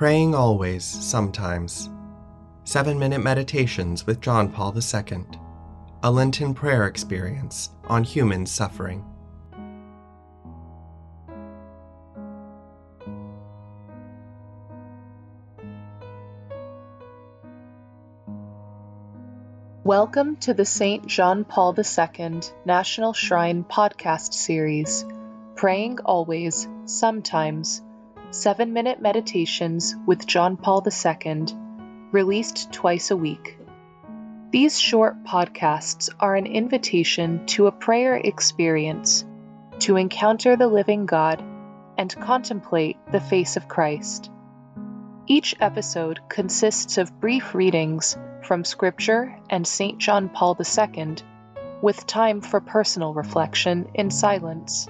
Praying Always, Sometimes. Seven Minute Meditations with John Paul II. A Lenten Prayer Experience on Human Suffering. Welcome to the St. John Paul II National Shrine podcast series, Praying Always, Sometimes Seven Minute Meditations with John Paul II, released twice a week. These short podcasts are an invitation to a prayer experience, to encounter the living God and contemplate the face of Christ. Each episode consists of brief readings from Scripture and St. John Paul II, with time for personal reflection in silence.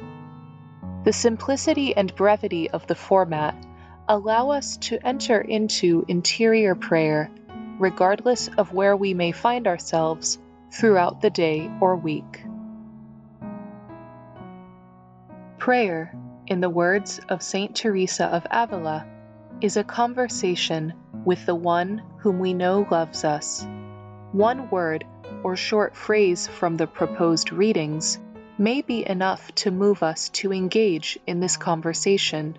The simplicity and brevity of the format allow us to enter into interior prayer regardless of where we may find ourselves throughout the day or week. Prayer, in the words of St. Teresa of Avila, is a conversation with the one whom we know loves us. One word or short phrase from the proposed readings may be enough to move us to engage in this conversation.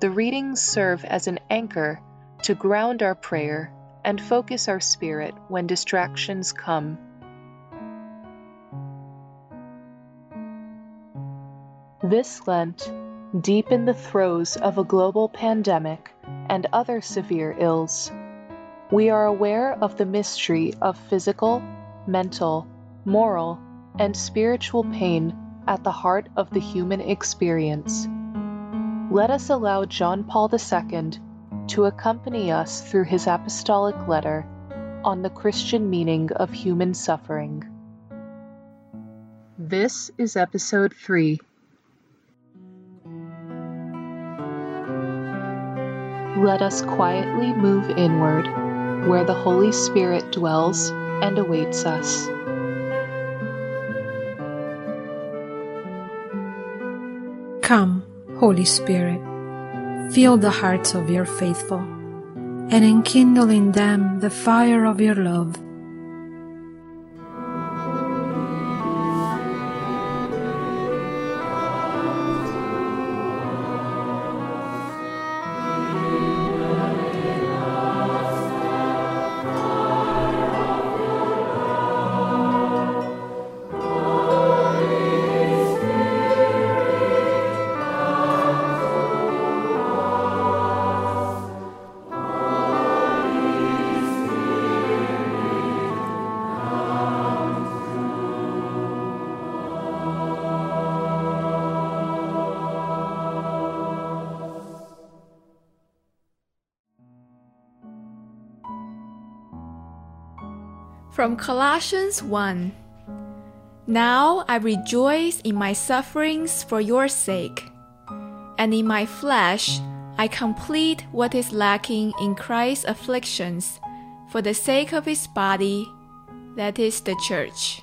The readings serve as an anchor to ground our prayer and focus our spirit when distractions come. This Lent, deep in the throes of a global pandemic and other severe ills, we are aware of the mystery of physical, mental, moral, and spiritual pain at the heart of the human experience. Let us allow John Paul II to accompany us through his apostolic letter on the Christian meaning of human suffering. This is episode 3. Let us quietly move inward, where the Holy Spirit dwells and awaits us. Come, Holy Spirit, fill the hearts of your faithful, and enkindle in them the fire of your love. From Colossians 1 Now I rejoice in my sufferings for your sake, and in my flesh I complete what is lacking in Christ's afflictions for the sake of his body, that is the church.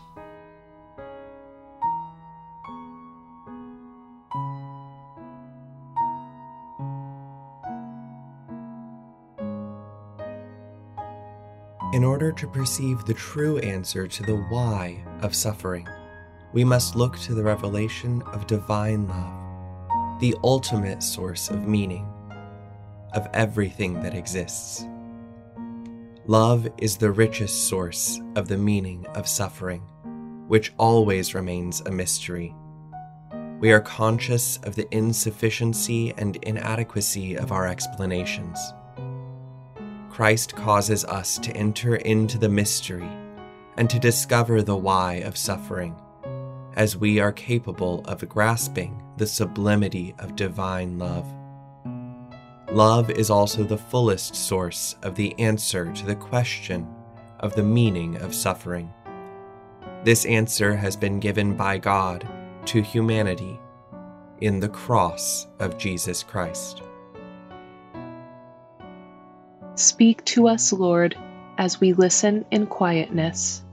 In order to perceive the true answer to the why of suffering, we must look to the revelation of divine love, the ultimate source of meaning, of everything that exists. Love is the richest source of the meaning of suffering, which always remains a mystery. We are conscious of the insufficiency and inadequacy of our explanations Christ causes us to enter into the mystery and to discover the why of suffering, as we are capable of grasping the sublimity of divine love. Love is also the fullest source of the answer to the question of the meaning of suffering. This answer has been given by God to humanity in the cross of Jesus Christ. Speak to us, Lord, as we listen in quietness.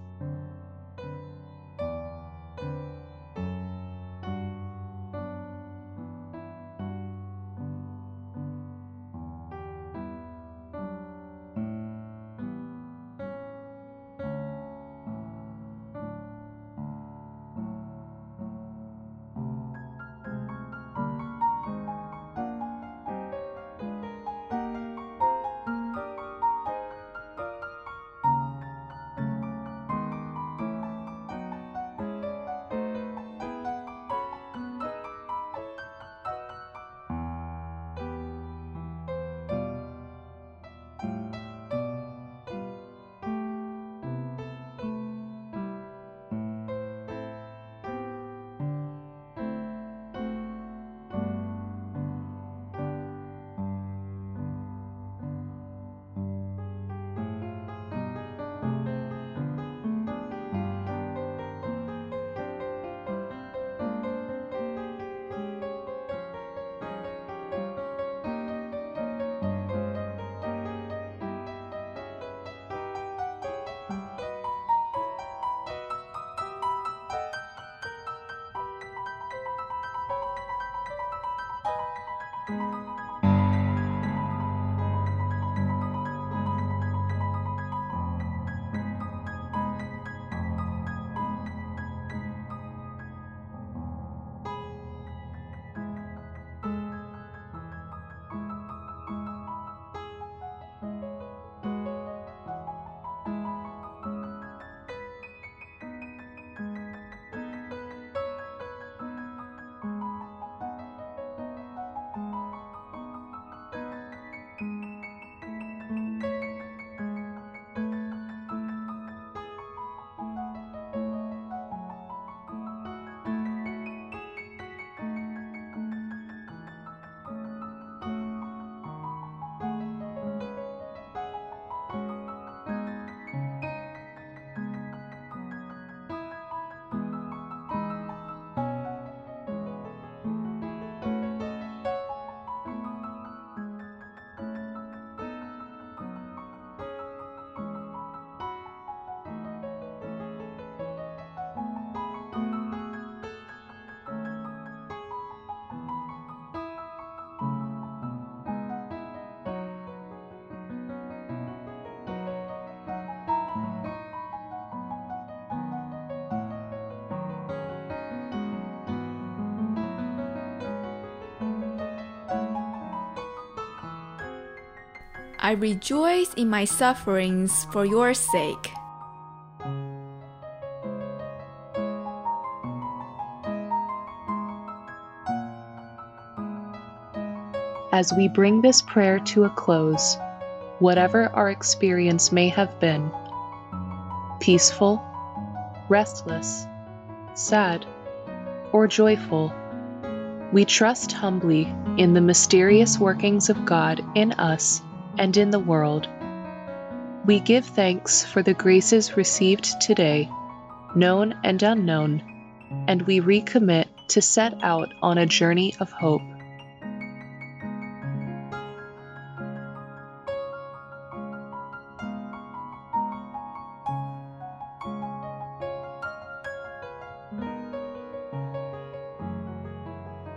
I rejoice in my sufferings for your sake. As we bring this prayer to a close, whatever our experience may have been peaceful, restless, sad, or joyful we trust humbly in the mysterious workings of God in us and in the world. We give thanks for the graces received today, known and unknown, and we recommit to set out on a journey of hope.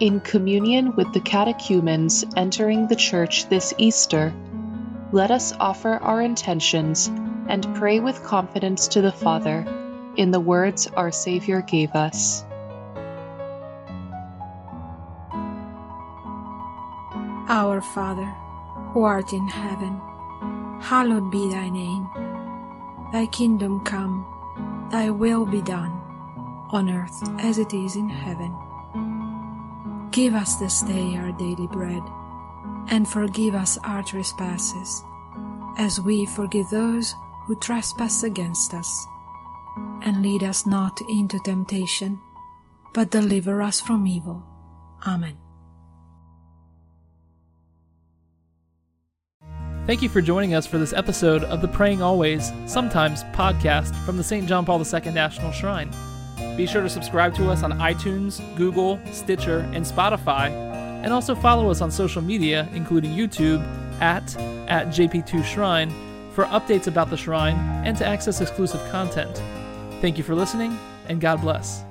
In communion with the catechumens entering the Church this Easter, let us offer our intentions and pray with confidence to the Father in the words our Savior gave us. Our Father, who art in heaven, hallowed be thy name. Thy kingdom come, thy will be done, on earth as it is in heaven. Give us this day our daily bread, and forgive us our trespasses, as we forgive those who trespass against us. And lead us not into temptation, but deliver us from evil. Amen. Thank you for joining us for this episode of the Praying Always, Sometimes podcast from the St. John Paul II National Shrine. Be sure to subscribe to us on iTunes, Google, Stitcher, and Spotify, and also follow us on social media, including YouTube at, at JP2 Shrine, for updates about the shrine and to access exclusive content. Thank you for listening, and God bless.